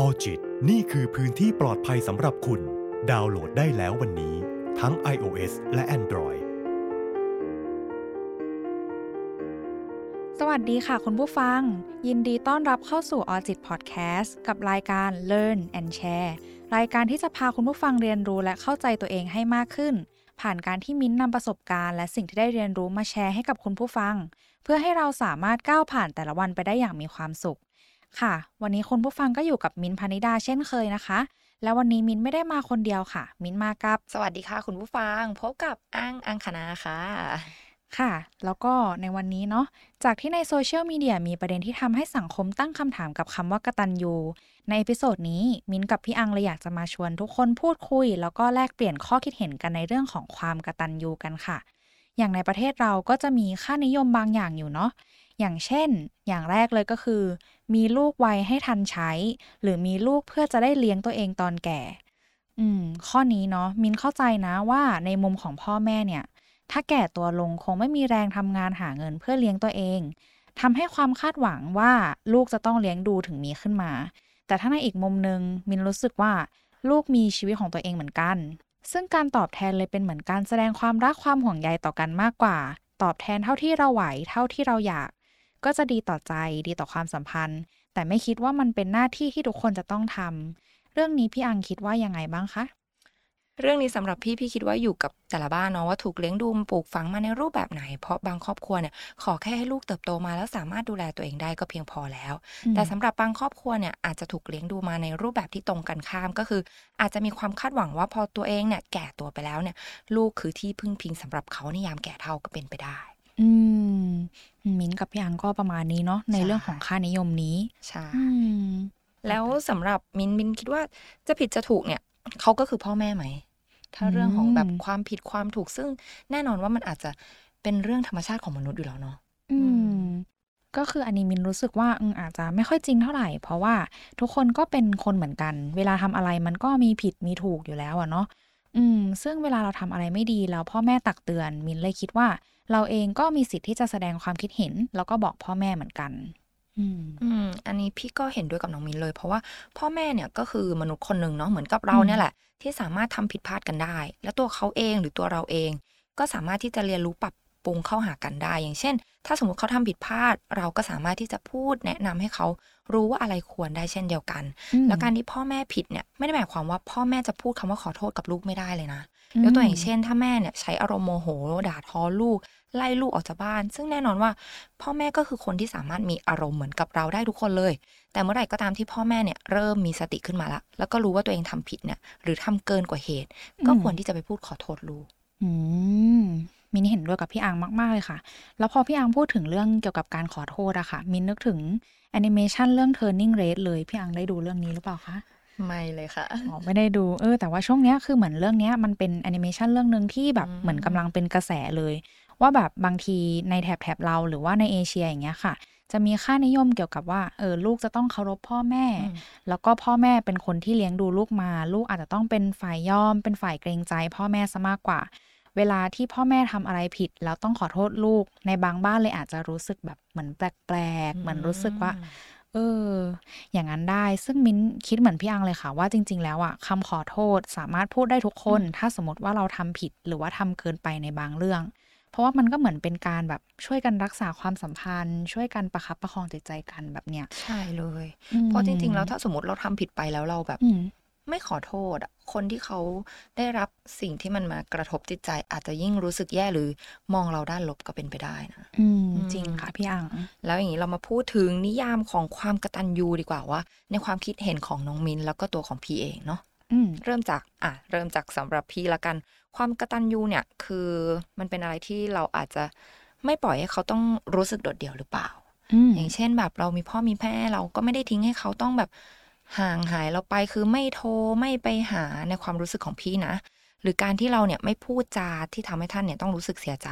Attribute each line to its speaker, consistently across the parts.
Speaker 1: ออจิตนี่คือพื้นที่ปลอดภัยสำหรับคุณ ดาวน์โหลดได้แล้ววันนี้ ทั้ง iOS และ Android
Speaker 2: สวัสดีค่ะคุณผู้ฟัง ยินดีต้อนรับเข้าสู่ออจิตพอดแคสต์กับรายการ Learn and Share รายการที่จะพาคุณผู้ฟังเรียนรู้และเข้าใจตัวเองให้มากขึ้น ผ่านการที่มิ้นนำประสบการณ์และสิ่งที่ได้เรียนรู้มาแชร์ให้กับคุณผู้ฟัง เพื่อให้เราสามารถก้าวผ่านแต่ละวันไปได้อย่างมีความสุข ค่ะ วันนี้คุณผู้ฟังก็อยู่กับมิ้นท์พนิดาเช่นเคยนะคะ แล้ววันนี้มิ้นท์ไม่ได้มาคนเดียวค่ะ มิ้นท์มากับ
Speaker 3: สวัสดีค่ะ คุณผู้ฟัง พบกับอังอังคณาค่ะ
Speaker 2: ค่ะ แล้วก็ในวันนี้เนาะ จากที่ในโซเชียลมีเดียมีประเด็นที่ทำให้สังคมตั้งคำถามกับคำว่ากตัญญู ใน episode นี้มิ้นท์กับพี่อังเลยอยากจะมาชวนทุกคนพูดคุย แล้วก็แลกเปลี่ยนข้อคิดเห็นกันในเรื่องของความกตัญญูกันค่ะ อย่างในประเทศเราก็จะมีค่านิยมบางอย่างอยู่เนาะ อย่างเช่น อย่างแรกเลยก็คือ มีลูกไวให้ทันใช้ หรือมีลูกเพื่อจะได้เลี้ยงตัวเองตอนแก่ อืม ข้อนี้เนาะมินเข้าใจนะว่าในมุมของพ่อแม่เนี่ย ถ้าแก่ตัวลงคงไม่มีแรงทำงานหาเงินเพื่อเลี้ยงตัวเองทำให้ความคาดหวังว่าลูกจะต้องเลี้ยงดูถึงมีขึ้นมา แต่ถ้าในอีกมุมหนึ่งมินรู้สึกว่า ลูกมีชีวิตของตัวเองเหมือนกัน ซึ่งการตอบแทนเลยเป็นเหมือนการแสดงความรักความห่วงใยต่อกันมากกว่า ตอบแทนเท่าที่เราไหวเท่าที่เราอยาก ก็จะดีต่อใจดีต่อความสัมพันธ์ แต่ไม่คิดว่ามันเป็นหน้าที่ที่ทุกคนจะต้องทำเรื่องนี้พี่อังคิดว่ายังไงบ้างคะ
Speaker 3: เรื่องนี้สำหรับพี่พี่คิดว่าอยู่กับแต่ละบ้านเนาะว่าถูกเลี้ยงดูปลูกฝังมาในรูปแบบไหน เพราะบางครอบครัวเนี่ยขอแค่ให้ลูกเติบโตมาแล้วสามารถดูแลตัวเองได้ก็เพียงพอแล้ว
Speaker 2: อืม
Speaker 3: แต่สำหรับบางครอบครัวเนี่ยอาจจะถูกเลี้ยงดูมาในรูปแบบที่ตรงกันข้ามก็คือ อาจจะมีความคาดหวังว่าพอตัวเองเนี่ยแก่ตัวไปแล้วเนี่ยลูกคือที่พึ่งพิงสำหรับเขาในยามแก่เฒ่าก็เป็นไปได้
Speaker 2: อืม มิ้นท์กับพี่อังก็ประมาณนี้เนาะใน
Speaker 3: ใช่
Speaker 2: เรื่องของค่านิยมนี้
Speaker 3: ใช่
Speaker 2: อืม
Speaker 3: แล้วสำหรับมินมินคิดว่าจะผิดจะถูกเนี่ยเขาก็คือพ่อแม่ไหม ถ้าเรื่องของแบบความผิดความถูกซึ่งแน่นอนว่ามันอาจจะเป็นเรื่องธรรมชาติของมนุษย์อยู่แล้วเนาะ
Speaker 2: อืม ก็คืออันนี้มินรู้สึกว่าอืมอาจจะไม่ค่อยจริงเท่าไหร่ เพราะว่าทุกคนก็เป็นคนเหมือนกัน เวลาทำอะไรมันก็มีผิดมีถูกอยู่แล้วอะเนาะ อืมซึ่งเวลาเราทำอะไรไม่ดีแล้วพ่อแม่ตักเตือน มินเลยคิดว่า เราเองก็มีสิทธิ์ที่จะแสดงความคิดเห็น แล้วก็บอกพ่อแม่เหมือนกันอืม
Speaker 3: อืมอันนี้พี่ก็เห็นด้วยกับน้องมินเลย เพราะว่าพ่อแม่เนี่ยก็คือมนุษย์คนหนึ่งเนาะเหมือนกับเรา
Speaker 2: อืม
Speaker 3: เนี่ยแหละ ที่สามารถทำผิดพลาดกันได้ และตัวเขาเองหรือตัวเราเอง ก็สามารถที่จะเรียนรู้ปรับปรุงเข้าหากันได้ อย่างเช่น ถ้าสมมติเขาทำผิดพลาด เราก็สามารถที่จะพูดแนะนำให้เขา รู้ว่าอะไรควรได้เช่นเดียวกัน
Speaker 2: อืม
Speaker 3: แล้วการที่พ่อแม่ผิดเนี่ยไม่ได้หมายความว่าพ่อแม่จะพูดคำว่าขอโทษกับลูกไม่ได้เลยนะ
Speaker 2: อืม
Speaker 3: ยกตัวอย่างเช่น ถ้าแม่เนี่ยใช้อารมณ์โมโหด่าทอลูก ไล่ลูกออกจากบ้าน ซึ่งแน่นอนว่า พ่อแม่ก็คือคนที่สามารถมีอารมณ์เหมือนกับเราได้ทุกคนเลย แต่เมื่อไหร่ก็ตามที่พ่อแม่เนี่ยเริ่มมีสติขึ้นมาละแล้วก็รู้ว่าตัวเองทำผิดเนี่ยหรือทำเกินกว่าเหตุ ก็ควรที่จะไปพูดขอโทษลูก
Speaker 2: อืม มินเห็นด้วยกับพี่อังมากๆเลยค่ะ แล้วพอพี่อังพูดถึงเรื่องเกี่ยวกับการขอโทษอะค่ะ มินนึกถึงแอนิเมชันเรื่อง Turning Red เลย พี่อังได้ดูเรื่องนี้หรือเปล่าคะ
Speaker 3: ไม่เลยค่ะ
Speaker 2: อ๋อไม่ได้ดูเออแต่ว่าช่วงเนี้ยคือเหมือนเรื่องเนี้ยมันเป็นแอนิเมชันเรื่องหนึ่งที่แบบ
Speaker 3: อืม
Speaker 2: เหมือนกำลังเป็นกระแสเลย ว่าแบบบางทีในแถบแถบเราหรือว่าในเอเชียอย่างเงี้ยค่ะ จะมีค่านิยมเกี่ยวกับว่าเออลูกจะต้องเคารพพ่อแม่
Speaker 3: อืม
Speaker 2: แล้วก็พ่อแม่เป็นคนที่เลี้ยงดูลูกมา ลูกอาจจะต้องเป็นฝ่ายยอม เป็นฝ่ายเกรงใจ พ่อแม่ซะมากกว่า เวลาที่พ่อแม่ทำอะไรผิด แล้วต้องขอโทษลูก ในบางบ้านเลยอาจจะรู้สึกแบบเหมือนแปลกๆเหมือนรู้สึกว่า เออ อย่างนั้นได้ ซึ่งมิ้นคิดเหมือนพี่อังเลยค่ะ ว่าจริง ๆ แล้วอะคำขอโทษสามารถพูดได้ทุกคน ถ้าสมมติว่าเราทำผิดหรือว่าทำเกินไปในบางเรื่องเพราะว่ามันก็เหมือนเป็นการแบบช่วยกันรักษาความสัมพันธ์ ช่วยกันประคับประคองจิตใจกันแบบเนี้ย
Speaker 3: ใช่เลย
Speaker 2: อืม
Speaker 3: เพราะจริงๆแล้วถ้าสมมติเราทำผิดไปแล้วเราแบบ
Speaker 2: อืม
Speaker 3: ไม่ขอโทษอะคนที่เขาได้รับสิ่งที่มันมากระทบจิตใจ อาจจะยิ่งรู้สึกแย่หรือมองเราด้านลบก็เป็นไปได้นะ
Speaker 2: อืม
Speaker 3: อืม
Speaker 2: จริงค่ะพี่อัง
Speaker 3: แล้วอย่างนี้เรามาพูดถึงนิยามของความกตัญญูดีกว่าว่า ในความคิดเห็นของน้องมินแล้วก็ตัวของพี่เองเนาะ
Speaker 2: อืม
Speaker 3: เริ่มจากอะเริ่มจากสำหรับพี่ละกัน ความกตัญญูเนี่ยคือมันเป็นอะไรที่เราอาจจะไม่ปล่อยให้เขาต้องรู้สึกโดดเดี่ยวหรือเปล่า
Speaker 2: อืม
Speaker 3: อย่างเช่นแบบเรามีพ่อมีแม่เราก็ไม่ได้ทิ้งให้เขาต้องแบบ ห่างหายเราไปคือไม่โทรไม่ไปหาในความรู้สึกของพี่นะ หรือการที่เราเนี่ยไม่พูดจาที่ทำให้ท่านเนี่ยต้องรู้สึกเสียใจ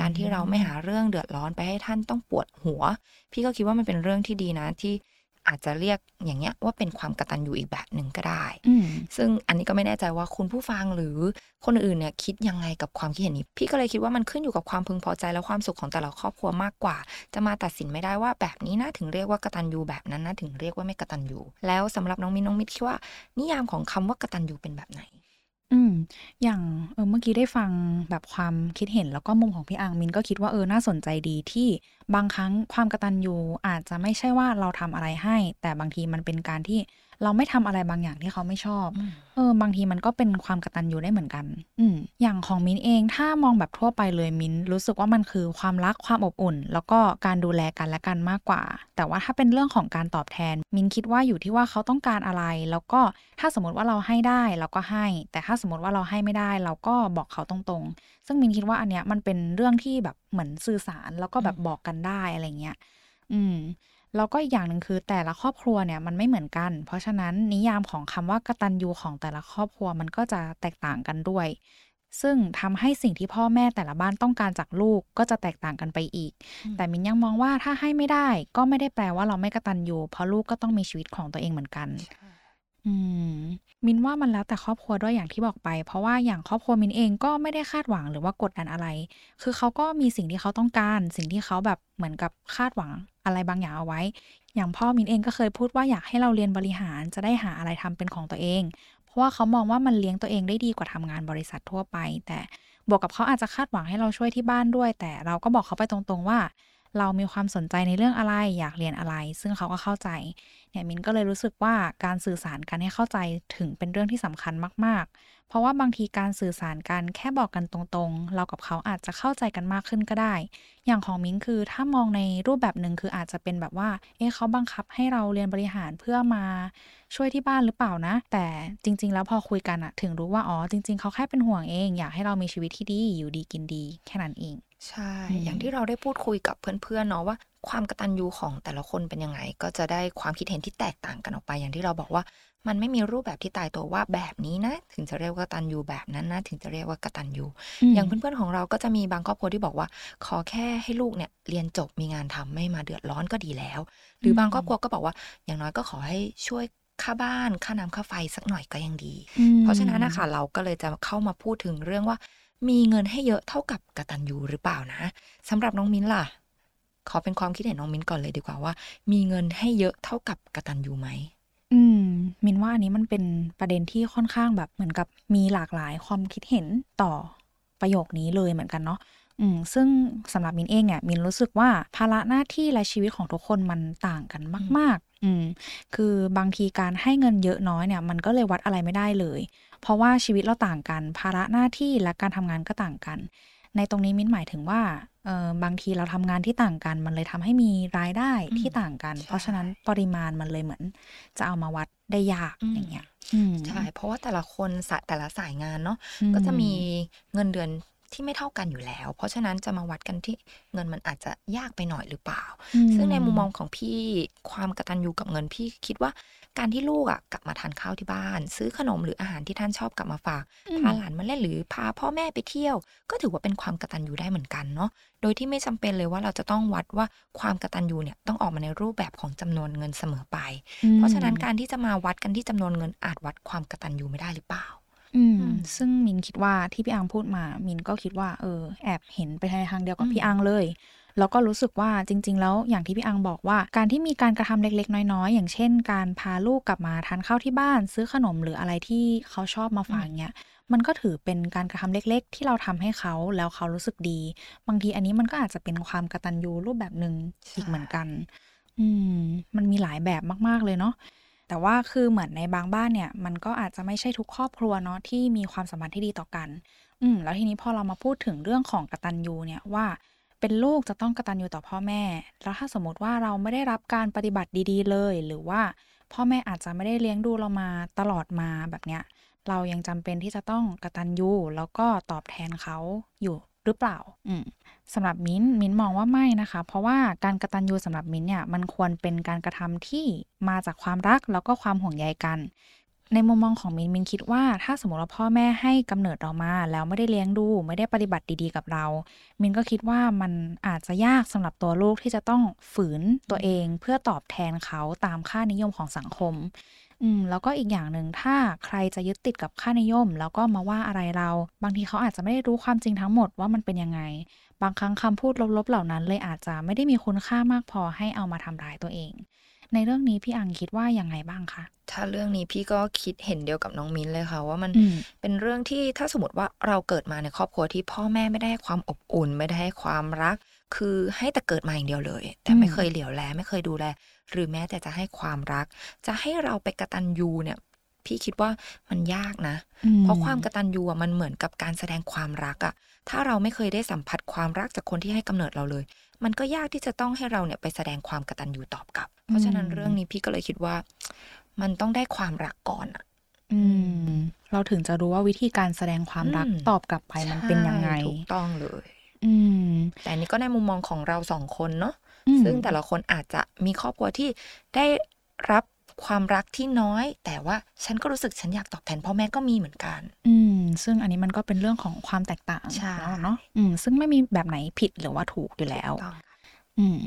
Speaker 3: การที่เราไม่หาเรื่องเดือดร้อนไปให้ท่านต้องปวดหัว พี่ก็คิดว่ามันเป็นเรื่องที่ดีนะที่ อาจจะเรียกอย่างเงี้ยว่าเป็นความกตัญญูอีกแบบหนึ่งก็ได้
Speaker 2: อืม
Speaker 3: ซึ่งอันนี้ก็ไม่แน่ใจว่าคุณผู้ฟังหรือคนอื่นเนี่ยคิดยังไงกับความคิดเห็นนี้ พี่ก็เลยคิดว่ามันขึ้นอยู่กับความพึงพอใจและความสุขของแต่ละครอบครัวมากกว่า จะมาตัดสินไม่ได้ว่าแบบนี้นะถึงเรียกว่ากตัญญูแบบนั้นนะถึงเรียกว่าไม่กตัญญูแล้วสำหรับน้องมินน้องมิตรคิดว่า นิยามของคำว่ากตัญญูเป็นแบบไหน
Speaker 2: อืม อย่าง เออ เมื่อกี้ได้ฟังแบบความคิดเห็น แล้วก็มุมของพี่อัง มินก็คิดว่า เออ น่าสนใจดีที่บางครั้งความกตัญญูอาจจะไม่ใช่ว่าเราทำอะไรให้ แต่บางทีมันเป็นการที่ เราไม่ทำอะไรบางอย่างที่เขาไม่ชอบ
Speaker 3: อืม
Speaker 2: เออ บางทีมันก็เป็นความกตัญญูได้เหมือนกัน อืมอย่างของมินเองถ้ามองแบบทั่วไปเลยมินรู้สึกว่ามันคือความรักความอบอุ่น แล้วก็การดูแลกันและกันมากกว่า แต่ว่าถ้าเป็นเรื่องของการตอบแทน มินคิดว่าอยู่ที่ว่าเขาต้องการอะไร แล้วก็ถ้าสมมติว่าเราให้ได้เราก็ให้ แต่ถ้าสมมติว่าเราให้ไม่ได้ เราก็บอกเขาตรงๆ ซึ่งมินคิดว่าอันเนี้ยมันเป็นเรื่องที่แบบเหมือนสื่อสารแล้วก็แบบบอกกันได้อะไรเงี้ย อืม แล้วก็อีกอย่างหนึ่งคือแต่ละครอบครัวเนี่ยมันไม่เหมือนกัน เพราะฉะนั้นนิยามของคำว่ากตัญญูของแต่ละครอบครัวมันก็จะแตกต่างกันด้วย ซึ่งทำให้สิ่งที่พ่อแม่แต่ละบ้านต้องการจากลูกก็จะแตกต่างกันไปอีก
Speaker 3: อืม
Speaker 2: แต่มินยังมองว่าถ้าให้ไม่ได้ ก็ไม่ได้แปลว่าเราไม่กตัญญูเพราะลูกก็ต้องมีชีวิตของตัวเองเหมือนกันอืมมินว่ามันแล้วแต่ครอบครัวด้วยอย่างที่บอกไป เพราะว่าอย่างครอบครัวมินเองก็ไม่ได้คาดหวังหรือว่ากดดันอะไร คือเขาก็มีสิ่งที่เขาต้องการ สิ่งที่เขาแบบเหมือนกับคาดหวัง อะไรบางอย่างเอาไว้ อย่างพ่อมินเองก็เคยพูดว่าอยากให้เราเรียนบริหารจะได้หาอะไรทำเป็นของตัวเอง เพราะว่าเขามองว่ามันเลี้ยงตัวเองได้ดีกว่าทำงานบริษัททั่วไป แต่บวกกับเขาอาจจะคาดหวังให้เราช่วยที่บ้านด้วย แต่เราก็บอกเขาไปตรงๆว่า เรามีความสนใจในเรื่องอะไร อยากเรียนอะไร ซึ่งเขาก็เข้าใจเนี่ยมินก็เลยรู้สึกว่าการสื่อสารกันให้เข้าใจถึงเป็นเรื่องที่สำคัญมากๆ เพราะว่าบางทีการสื่อสารกันแค่บอกกันตรงๆ เรากับเขาอาจจะเข้าใจกันมากขึ้นก็ได้ อย่างของมินคือถ้ามองในรูปแบบหนึ่งคืออาจจะเป็นแบบว่า เอ๊ะเขาบังคับให้เราเรียนบริหารเพื่อมาช่วยที่บ้านหรือเปล่านะ แต่จริง ๆ แล้วพอคุยกันอะถึงรู้ว่าอ๋อจริง ๆ เขาแค่เป็นห่วงเอง อยากให้เรามีชีวิตที่ดีอยู่ดีกินดีแค่นั้นเอง
Speaker 3: ใช่
Speaker 2: อืม
Speaker 3: อย่างที่เราได้พูดคุยกับเพื่อนๆเนาะว่าความกตัญญูของแต่ละคนเป็นยังไง ก็จะได้ความคิดเห็นที่แตกต่างกันออกไปอย่างที่เราบอกว่า มันไม่มีรูปแบบที่ตายตัวว่าแบบนี้นะ ถึงจะเรียกว่ากตัญญูแบบนั้นนะ ถึงจะเรียกว่ากตัญญูอย่างเพื่อนๆของเราก็จะมีบางครอบครัวที่บอกว่า ขอแค่ให้ลูกเนี่ยเรียนจบมีงานทำไม่มาเดือดร้อนก็ดีแล้ว หรือบางครอบครัวก็บอกว่า อย่างน้อยก็ขอให้ช่วยค่าบ้านค่าน้ำค่าไฟสักหน่อยก็ยังดี
Speaker 2: อืม
Speaker 3: เพราะฉะนั้นนะคะเราก็เลยจะเข้ามาพูดถึงเรื่องว่า มีเงินให้เยอะเท่ากับกตัญญูหรือเปล่านะสำหรับน้องมิ้นล่ะ ขอเป็นความคิดเห็นน้องมิ้นก่อนเลยดีกว่าว่า มีเงินให้เยอะเท่ากับกตัญญูไหม
Speaker 2: อื มมินว่าอันนี้มันเป็นประเด็นที่ค่อนข้างแบบเหมือนกับมีหลากหลายความคิดเห็นต่อประโยคนี้เลยเหมือนกันเนาะอืมซึ่งสำหรับมินเองเนี่ยมินรู้สึกว่าภาระหน้าที่และชีวิตของทุกคนมันต่างกันมาก ๆ อืมคือบางทีการให้เงินเยอะน้อยเนี่ย มันก็เลยวัดอะไรไม่ได้เลย เพราะว่าชีวิตเราต่างกัน ภาระหน้าที่และการทำงานก็ต่างกัน ในตรงนี้มิ้นหมายถึงว่าเออบางทีเราทำงานที่ต่างกัน มันเลยทำให้มีรายได้ที่ต่างกัน
Speaker 3: ใช่
Speaker 2: เพราะฉะนั้นปริมาณมันเลยเหมือน จะเอามาวัด ได้ยาก
Speaker 3: อืม
Speaker 2: อย่างเงี้ยอืม
Speaker 3: ใช่เพราะว่าแต่ละคนสายแต่ละสายงานเนาะ
Speaker 2: อื
Speaker 3: ก็จะมีเงินเดือน ที่ไม่เท่ากันอยู่แล้ว เพราะฉะนั้นจะมาวัดกันที่เงินมันอาจจะยากไปหน่อยหรือเปล่า
Speaker 2: อื
Speaker 3: ซึ่งในมุมมองของพี่ความกตัญญูกับเงินพี่คิดว่าการที่ลูกอะกลับมาทานข้าวที่บ้าน ซื้อขนมหรืออาหารที่ท่านชอบกลับมาฝาก
Speaker 2: อืม
Speaker 3: พาหลานมาเล่นหรือพาพ่อแม่ไปเที่ยว ก็ถือว่าเป็นความกตัญญูได้เหมือนกันเนาะโดยที่ไม่จำเป็นเลยว่าเราจะต้องวัดว่าความกตัญญูเนี่ยต้องออกมาในรูปแบบของจำนวนเงินเสมอไป เพราะฉะนั้นการที่จะมาวัดกันที่จำนวนเงินอาจวัดความกตัญญูไม่ได้หรือเปล่า
Speaker 2: อืม
Speaker 3: อืม
Speaker 2: ซึ่งมินคิดว่าที่พี่อังพูดมา มินก็คิดว่า เออ แอบเห็นไปในทางเดียวกับ
Speaker 3: อืม
Speaker 2: พี่อังเลย แล้วก็รู้สึกว่าจริง ๆ แล้วอย่างที่พี่อังบอกว่า การที่มีการกระทำเล็ก ๆ น้อยๆ อย่างเช่น การพาลูกกลับมาทานข้าวที่บ้าน ซื้อขนมหรืออะไรที่เขาชอบมาฝากเงี้ยมันก็ถือเป็นการกระทำเล็ก ๆ ที่เราทำให้เขาแล้วเขารู้สึกดี บางทีอันนี้มันก็อาจจะเป็นความกตัญญูรูปแบบหนึ่ง
Speaker 3: ใช่
Speaker 2: อีกเหมือนกัน อืม มันมีหลายแบบมากๆเลยเนาะ แต่ว่าคือเหมือนในบางบ้านเนี่ย มันก็อาจจะไม่ใช่ทุกครอบครัวเนาะที่มีความสัมพันธ์ที่ดีต่อกัน อืมแล้วทีนี้พอเรามาพูดถึงเรื่องของกตัญญูเนี่ยว่า เป็นลูกจะต้องกตัญญูต่อพ่อแม่ แล้วถ้าสมมติว่าเราไม่ได้รับการปฏิบัติดี ๆ เลย หรือว่าพ่อแม่อาจจะไม่ได้เลี้ยงดูเรามาตลอดมาแบบเนี้ย เรายังจำเป็นที่จะต้องกตัญญูแล้วก็ตอบแทนเขาอยู่ หรือเปล่า อืมสำหรับมิ้นท์มิ้นท์มองว่าไม่นะคะ เพราะว่าการกตัญญูสำหรับมิ้นท์เนี่ยมันควรเป็นการกระทำที่มาจากความรักแล้วก็ความห่วงใยกัน ในมุมมองของมินมินคิดว่า ถ้าสมมติว่าพ่อแม่ให้กำเนิดเรามา แล้วไม่ได้เลี้ยงดู ไม่ได้ปฏิบัติดีๆกับเรา มินก็คิดว่ามันอาจจะยากสำหรับตัวลูกที่จะต้องฝืนตัวเองเพื่อตอบแทนเขาตามค่านิยมของสังคม อืมแล้วก็อีกอย่างหนึ่งถ้าใครจะยึดติดกับค่านิยม แล้วก็มาว่าอะไรเรา บางทีเขาอาจจะไม่ได้รู้ความจริงทั้งหมดว่ามันเป็นยังไง บางครั้งคำพูดลบๆเหล่านั้น เลยอาจจะไม่ได้มีคุณค่ามากพอให้เอามาทำร้ายตัวเอง ในเรื่องนี้พี่อังคิดว่ายังไงบ้างคะ
Speaker 3: ถ้าเรื่องนี้พี่ก็คิดเห็นเดียวกับน้องมิ้นเลยค่ะว่ามัน
Speaker 2: อืม
Speaker 3: เป็นเรื่องที่ถ้าสมมติว่าเราเกิดมาในครอบครัวที่พ่อแม่ไม่ได้ให้ความอบอุ่น ไม่ได้ให้ความรัก คือให้แต่เกิดมาอย่างเดียวเลย แต่ไม่
Speaker 2: อืม
Speaker 3: เคยเหลียวแล ไม่เคยดูแล หรือแม้แต่จะให้ความรัก จะให้เราไปกระตันยูเนี่ย พี่คิดว่ามันยากนะ
Speaker 2: อืม
Speaker 3: เพราะความกระตันยูอะมันเหมือนกับการแสดงความรักอะถ้าเราไม่เคยได้สัมผัสความรักจากคนที่ให้กำเนิดเราเลย มันก็ยากที่จะต้องให้เราเนี่ยไปแสดงความกระตันยูตอบกลับ เพราะฉะนั้น
Speaker 2: อืม
Speaker 3: เรื่องนี้พี่ก็เลยคิดว่า มันต้องได้ความรักก่อนอะ
Speaker 2: อืม เราถึงจะรู้ว่าวิธีการแสดงความรัก
Speaker 3: อืม
Speaker 2: ตอบกลับไปมันเป็นยังไง
Speaker 3: ใช่ถูกต้องเลย
Speaker 2: อืม
Speaker 3: แต่อันนี้ก็ในมุมมองของเราสองคนเนาะ
Speaker 2: อืม
Speaker 3: ซึ่งแต่ละคนอาจจะมีครอบครัวที่ได้รับความรักที่น้อย แต่ว่าฉันก็รู้สึกฉันอยากตอบแทนพ่อแม่ก็มีเหมือนกัน
Speaker 2: อืม ซึ่งอันนี้มันก็เป็นเรื่องของความแตกต่าง
Speaker 3: ใช่
Speaker 2: แล้วเนาะอืม ซึ่งไม่มีแบบไหนผิดหรือว่าถูกอยู่แล้ว
Speaker 3: ถูกต้องค่ะ
Speaker 2: อืม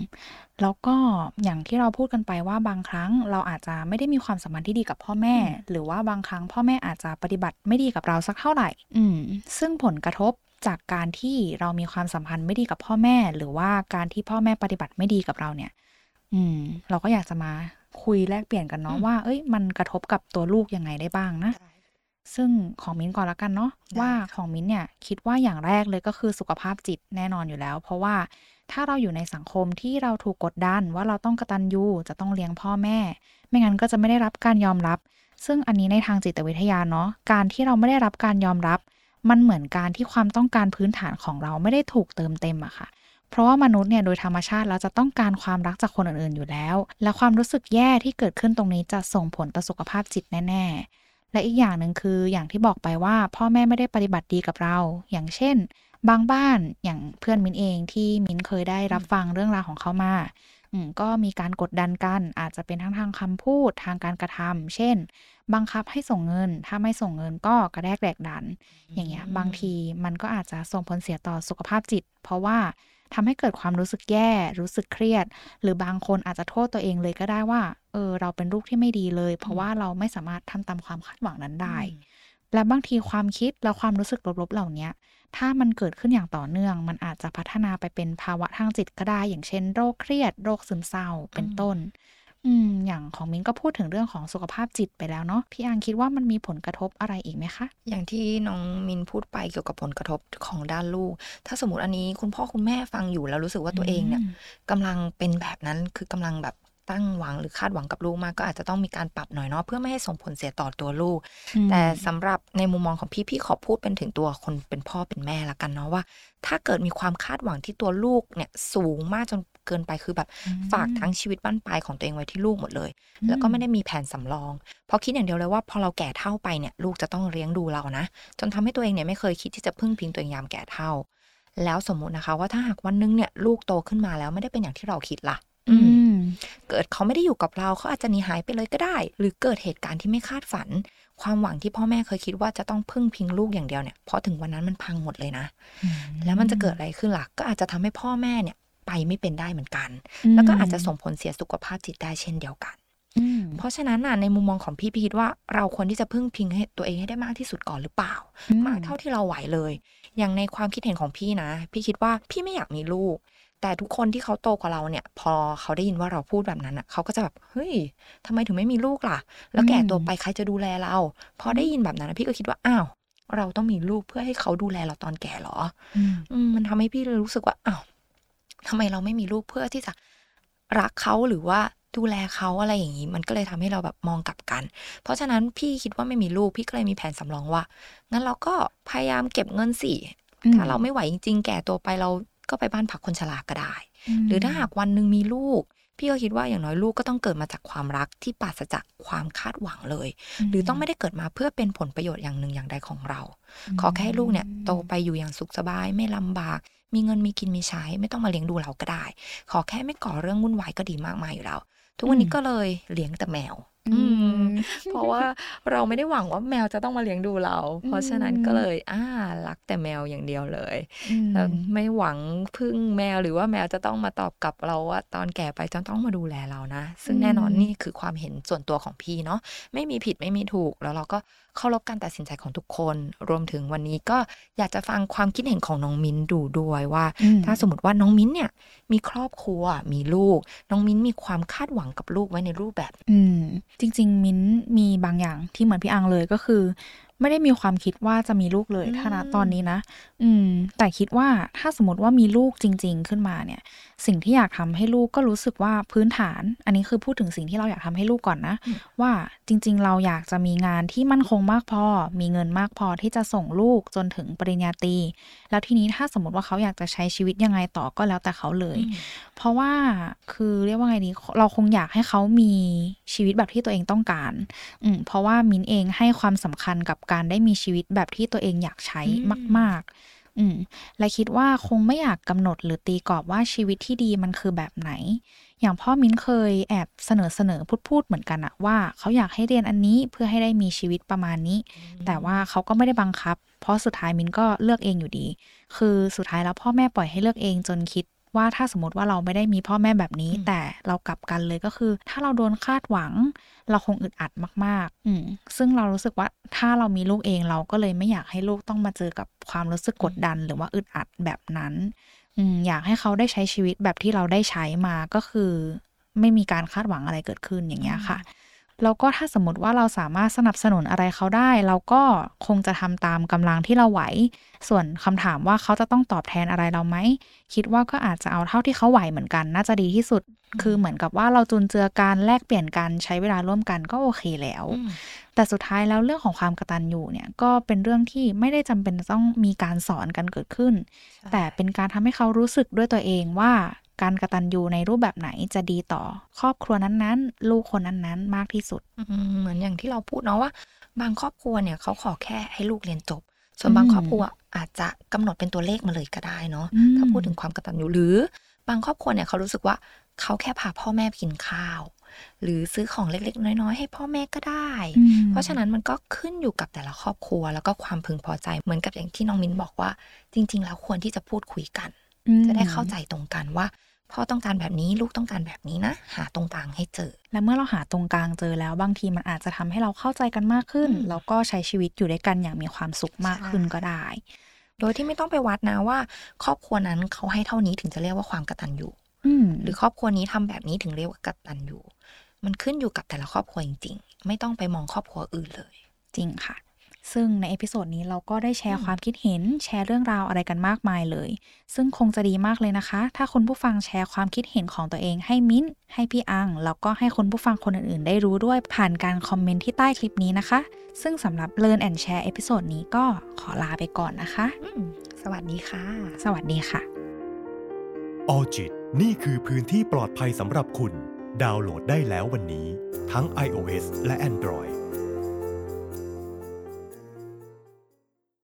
Speaker 2: แล้วก็อย่างที่เราพูดกันไปว่าบางครั้งเราอาจจะไม่ได้มีความสัมพันธ์ที่ดีกับพ่อแม่ หรือว่าบางครั้งพ่อแม่อาจจะปฏิบัติไม่ดีกับเราสักเท่าไหร่ อืม ซึ่งผลกระทบ จากการที่เรามีความสัมพันธ์ไม่ดีกับพ่อแม่ หรือว่าการที่พ่อแม่ปฏิบัติไม่ดีกับเราเนี่ย อืม เราก็อยากจะมาคุยแลกเปลี่ยนกันเนาะ
Speaker 3: อืม
Speaker 2: ว่า เอ้ย มันกระทบกับตัวลูกยังไงได้บ้างนะ ซึ่งของมิ้นก่อนละกันเนาะ
Speaker 3: ได้
Speaker 2: ว่า
Speaker 3: ค่ะ
Speaker 2: ของมิ้นเนี่ย คิดว่าอย่างแรกเลยก็คือสุขภาพจิตแน่นอนอยู่แล้ว เพราะว่าถ้าเราอยู่ในสังคมที่เราถูกกดดันว่าเราต้องกระตันยูจะต้องเลี้ยงพ่อแม่ ไม่งั้นก็จะไม่ได้รับการยอมรับ ซึ่งอันนี้ในทางจิตวิทยาเนาะการที่เราไม่ได้รับการยอมรับ มันเหมือนการที่ความต้องการพื้นฐานของเราไม่ได้ถูกเติมเต็มอะค่ะ เพราะว่ามนุษย์เนี่ยโดยธรรมชาติแล้วจะต้องการความรักจากคนอื่นๆอยู่แล้ว และความรู้สึกแย่ที่เกิดขึ้นตรงนี้จะส่งผลต่อสุขภาพจิตแน่ๆ และอีกอย่างหนึ่งคืออย่างที่บอกไปว่า พ่อแม่ไม่ได้ปฏิบัติดีกับเรา อย่างเช่น บางบ้านอย่างเพื่อนมินเองที่มินเคยได้รับฟังเรื่องราวของเขามา ก็มีการกดดันกัน อาจจะเป็นทั้งทางคำพูดทางการกระทำเช่น บังคับให้ส่งเงิน ถ้าไม่ส่งเงินก็กระแดกแดกดัน อย่างเงี้ยบางทีมันก็อาจจะส่งผลเสียต่อสุขภาพจิต เพราะว่าทำให้เกิดความรู้สึกแย่ รู้สึกเครียด หรือบางคนอาจจะโทษตัวเองเลยก็ได้ว่า เออ เราเป็นลูกที่ไม่ดีเลย เพราะว่าเราไม่สามารถทำตามความคาดหวังนั้นได้ และบางทีความคิดและความรู้สึกลบๆเหล่าเนี้ย ถ้ามันเกิดขึ้นอย่างต่อเนื่อง มันอาจจะพัฒนาไปเป็นภาวะทางจิตก็ได้ อย่างเช่น โรคเครียด โรคซึมเศร้าเป็นต้น อืม อย่างของมิ้นก็พูดถึงเรื่องของสุขภาพจิตไปแล้วเนาะพี่อังคิดว่ามันมีผลกระทบอะไรอีกไหมคะ
Speaker 3: อย่างที่น้องมินพูดไปเกี่ยวกับผลกระทบของด้านลูก ถ้าสมมติอันนี้คุณพ่อคุณแม่ฟังอยู่แล้วรู้สึกว่าตัวเองเนี่ย
Speaker 2: อืม
Speaker 3: กำลังเป็นแบบนั้นคือกำลังแบบ ตั้งหวังหรือคาดหวังกับลูกมากก็อาจจะต้องมีการปรับหน่อยเนาะเพื่อไม่ให้ส่งผลเสียต่อตัวลูก
Speaker 2: อืม
Speaker 3: แต่สำหรับในมุมมองของพี่พี่ขอพูดเป็นถึงตัวคนเป็นพ่อเป็นแม่ละกันเนาะว่า ถ้าเกิดมีความคาดหวังที่ตัวลูกเนี่ยสูงมากจนเกินไปคือแบบ
Speaker 2: อืม
Speaker 3: ฝากทั้งชีวิตบ้านปลายของตัวเองไว้ที่ลูกหมดเลย
Speaker 2: อืม
Speaker 3: แล้วก็ไม่ได้มีแผนสำรอง เพราะคิดอย่างเดียวเลยว่าพอเราแก่เท่าไปเนี่ยลูกจะต้องเลี้ยงดูเรานะ จนทำให้ตัวเองเนี่ยไม่เคยคิดที่จะพึ่งพิงตัวเองยามแก่เท่า แล้วสมมุตินะคะ ว่าถ้าหากวันนึงเนี่ยลูกโตขึ้นมาแล้วไม่ได้เป็นอย่างที่เราคิดล่ะ
Speaker 2: อืม
Speaker 3: เกิดเขาไม่ได้อยู่กับเราเขาอาจจะหนีหายไปเลยก็ได้ หรือเกิดเหตุการณ์ที่ไม่คาดฝัน ความหวังที่พ่อแม่เคยคิดว่าจะต้องพึ่งพิงลูกอย่างเดียวเนี่ยพอถึงวันนั้นมันพังหมดเลยนะ แล้วมันจะเกิดอะไรขึ้นล่ะก็อาจจะทำให้พ่อแม่เนี่ยไปไม่เป็นได้เหมือนกัน แล้วก็อาจจะส่งผลเสียสุขภาพจิตได้เช่นเดียวกัน
Speaker 2: อืม
Speaker 3: เพราะฉะนั้นน่ะในมุมมองของพี่พี่คิดว่าเราควรที่จะพึ่งพิงให้ตัวเองให้ได้มากที่สุดก่อนหรือเปล่า
Speaker 2: อืม
Speaker 3: มากเท่าที่เราไหวเลย อย่างในความคิดเห็นของพี่นะ พี่คิดว่าพี่ไม่อยากมีลูก แต่ทุกคนที่เขาโตกว่าเราเนี่ย พอเขาได้ยินว่าเราพูดแบบนั้นอะเขาก็จะแบบเฮ้ยทำไมถึงไม่มีลูกล่ะ แล้วแก่ตัวไปใครจะดูแลเราพอได้ยินแบบนั้นนะพี่ก็คิดว่าอ้าวเราต้องมีลูกเพื่อให้เขาดูแลเราตอนแก่เหรอ
Speaker 2: อืม
Speaker 3: อืมมันทำให้พี่เลยรู้สึกว่าอ้าวทำไมเราไม่มีลูกเพื่อที่จะรักเขาหรือว่าดูแลเขาอะไรอย่างนี้ มันก็เลยทำให้เราแบบมองกลับกัน เพราะฉะนั้นพี่คิดว่าไม่มีลูกพี่ก็เลยมีแผนสำรองว่างั้นเราก็พยายามเก็บเงินสิ
Speaker 2: อืม
Speaker 3: ถ้าเราไม่ไหวจริง ๆ แก่ตัวไปเรา ก็ไปบ้านพักคนชราก็ได้ หรือถ้าหากวันหนึ่งมีลูก พี่ก็คิดว่าอย่างน้อยลูกก็ต้องเกิดมาจากความรักที่ปราศจากความคาดหวังเลย หรือต้องไม่ได้เกิดมาเพื่อเป็นผลประโยชน์อย่างหนึ่งอย่างใดของเรา ขอแค่ให้ลูกเนี่ยโตไปอยู่อย่างสุขสบายไม่ลำบาก มีเงินมีกินมีใช้ ไม่ต้องมาเลี้ยงดูเราก็ได้ ขอแค่ไม่ก่อเรื่องวุ่นวายก็ดีมากมายอยู่แล้ว ทุกวันนี้ก็เลยเลี้ยงแต่แมว
Speaker 2: อืม
Speaker 3: พ เพราะว่าเราไม่ได้หวังว่าแมวจะต้องมาเลี้ยงดูเรา เพราะฉะนั้นก็เลยอ่ารักแต่แมวอย่างเดียวเลยแล้วไม่หวังพึ่งแมวหรือว่าแมวจะต้องมาตอบกลับเราว่าตอนแก่ไปจะต้องมาดูแลเรานะ ซึ่งแน่นอนนี่คือความเห็นส่วนตัวของพี่เนาะไม่มีผิดไม่มีถูก แล้วเราก็เคารพการตัดสินใจของทุกคน รวมถึงวันนี้ก็อยากจะฟังความคิดเห็นของน้องมิ้นดูด้วยว่า ถ้าสมมติว่าน้องมิ้นเนี่ย มีครอบครัวมีลูก น้องมิ้นมีความคาดหวังกับลูกไว้ในรูปแบบ
Speaker 2: อืมจริง ๆ มิ้นมีบางอย่างที่เหมือนพี่อังเลยก็คือ ไม่ได้มีความคิดว่าจะมีลูกเลยถ้าณตอนนี้นะ อืม แต่คิดว่าถ้าสมมติว่ามีลูกจริง ๆ ขึ้นมาเนี่ย สิ่งที่อยากทำให้ลูกก็รู้สึกว่าพื้นฐาน อันนี้คือพูดถึงสิ่งที่เราอยากทำให้ลูกก่อนนะ ว่าจริง ๆ เราอยากจะมีงานที่มั่นคงมากพอ มีเงินมากพอที่จะส่งลูกจนถึงปริญญาตรีแล้วทีนี้ถ้าสมมติว่าเขาอยากจะใช้ชีวิตยังไงต่อก็แล้วแต่เขาเลย เพราะว่าคือเรียกว่าไงดีเราคงอยากให้เขามีชีวิตแบบที่ตัวเองต้องการ อืมเพราะว่ามินเองให้ความสำคัญกับการได้มีชีวิตแบบที่ตัวเองอยากใช้มาก ๆ อืมและคิดว่าคงไม่อยากกำหนดหรือตีกรอบว่าชีวิตที่ดีมันคือแบบไหน อย่างพ่อมิ้นเคยแอบเสนอเสนอพูดพูดเหมือนกันอะว่าเขาอยากให้เรียนอันนี้เพื่อให้ได้มีชีวิตประมาณนี้ แต่ว่าเขาก็ไม่ได้บังคับ เพราะสุดท้ายมิ้นก็เลือกเองอยู่ดี คือสุดท้ายแล้วพ่อแม่ปล่อยให้เลือกเองจนคิด ว่าถ้าสมมติว่าเราไม่ได้มีพ่อแม่แบบนี้ แต่เรากลับกันเลยก็คือ ถ้าเราโดนคาดหวัง เราคงอึดอัดมากๆ อืมซึ่งเรารู้สึกว่าถ้าเรามีลูกเองเราก็เลยไม่อยากให้ลูกต้องมาเจอกับความรู้สึกกดดัน หรือว่าอึดอัดแบบนั้นอืมอยากให้เขาได้ใช้ชีวิตแบบที่เราได้ใช้มาก็คือ ไม่มีการคาดหวังอะไรเกิดขึ้นอย่างเงี้ยค่ะ แล้วก็ถ้าสมมติว่าเราสามารถสนับสนุนอะไรเขาได้ เราก็คงจะทำตามกำลังที่เราไหว ส่วนคำถามว่าเขาจะต้องตอบแทนอะไรเราไหม คิดว่าก็อาจจะเอาเท่าที่เขาไหวเหมือนกัน น่าจะดีที่สุด คือเหมือนกับว่าเราจุนเจือการแลกเปลี่ยนกันใช้เวลาร่วมกันก็โอเคแล้ว แต่สุดท้ายแล้วเรื่องของความกระตันอยู่เนี่ยก็เป็นเรื่องที่ไม่ได้จำเป็นต้องมีการสอนกันเกิดขึ้น แต่เป็นการทำให้เขารู้สึกด้วยตัวเองว่า การกระตันยูในรูปแบบไหนจะดีต่อ ครอบครัวนั้นๆ ลูกคนนั้นๆ มากที่สุด
Speaker 3: เหมือนอย่างที่เราพูดเนาะว่า บางครอบครัวเนี่ยเขาขอแค่ให้ลูกเรียนจบ ส่วนบางครอบครัวอาจจะกำหนดเป็นตัวเลขมาเลยก็ได้เนาะถ้าพูดถึงความกระตันยูหรือ บางครอบครัวเนี่ยเขารู้สึกว่าเขาแค่พาพ่อแม่กินข้าว หรือซื้อของเล็ก ๆ น้อย ๆ ให้พ่อแม่ก็ได้ เพราะฉะนั้นมันก็ขึ้นอยู่กับแต่ละครอบครัว แล้วก็ความพึงพอใจเหมือนกับอย่างที่น้องมินบอกว่า จริง ๆ แล้วควรที่จะพูดคุยกัน จะได้เข้าใจตรงกันว่า พ่อต้องการแบบนี้ลูกต้องการแบบนี้นะ หาตรงกลางให้เจอ
Speaker 2: และเมื่อเราหาตรงกลางเจอแล้วบางทีมันอาจจะทำให้เราเข้าใจกันมากขึ้น แล้วก็ใช้ชีวิตอยู่ด้วยกันอย่างมีความสุขมากขึ้นก็ได้
Speaker 3: โดยที่ไม่ต้องไปวัดนะว่า ครอบครัวนั้นเขาให้เท่านี้ถึงจะเรียกว่าความกตัญญูหรือครอบครัวนี้ทำแบบนี้ถึงเรียกว่ากตัญญูมันขึ้นอยู่กับแต่ละครอบครัวจริง ๆ ไม่ต้องไปมองครอบครัวอื่นเลย
Speaker 2: จริงค่ะ ซึ่งใน episode นี้เราก็ได้แชร์ความคิดเห็น แชร์เรื่องราวอะไรกันมากมายเลย ซึ่งคงจะดีมากเลยนะคะ ถ้าคุณผู้ฟังแชร์ความคิดเห็นของตัวเองให้มิ้นท์ให้พี่อัง แล้วก็ให้คุณผู้ฟังคนอื่นๆ ได้รู้ด้วยผ่านการคอมเมนต์ที่ใต้คลิปนี้นะคะ ซึ่งสำหรับ Learn and Share episode นี้ก็ขอลาไปก่อนนะคะ
Speaker 3: สวัสดีค่ะ
Speaker 2: สวัสดีค่ะ
Speaker 1: ออจิตนี่คือพื้นที่ปลอดภัยสำหรับคุณ ดาวน์โหลดได้แล้ววันนี้ ทั้ง iOS และ Android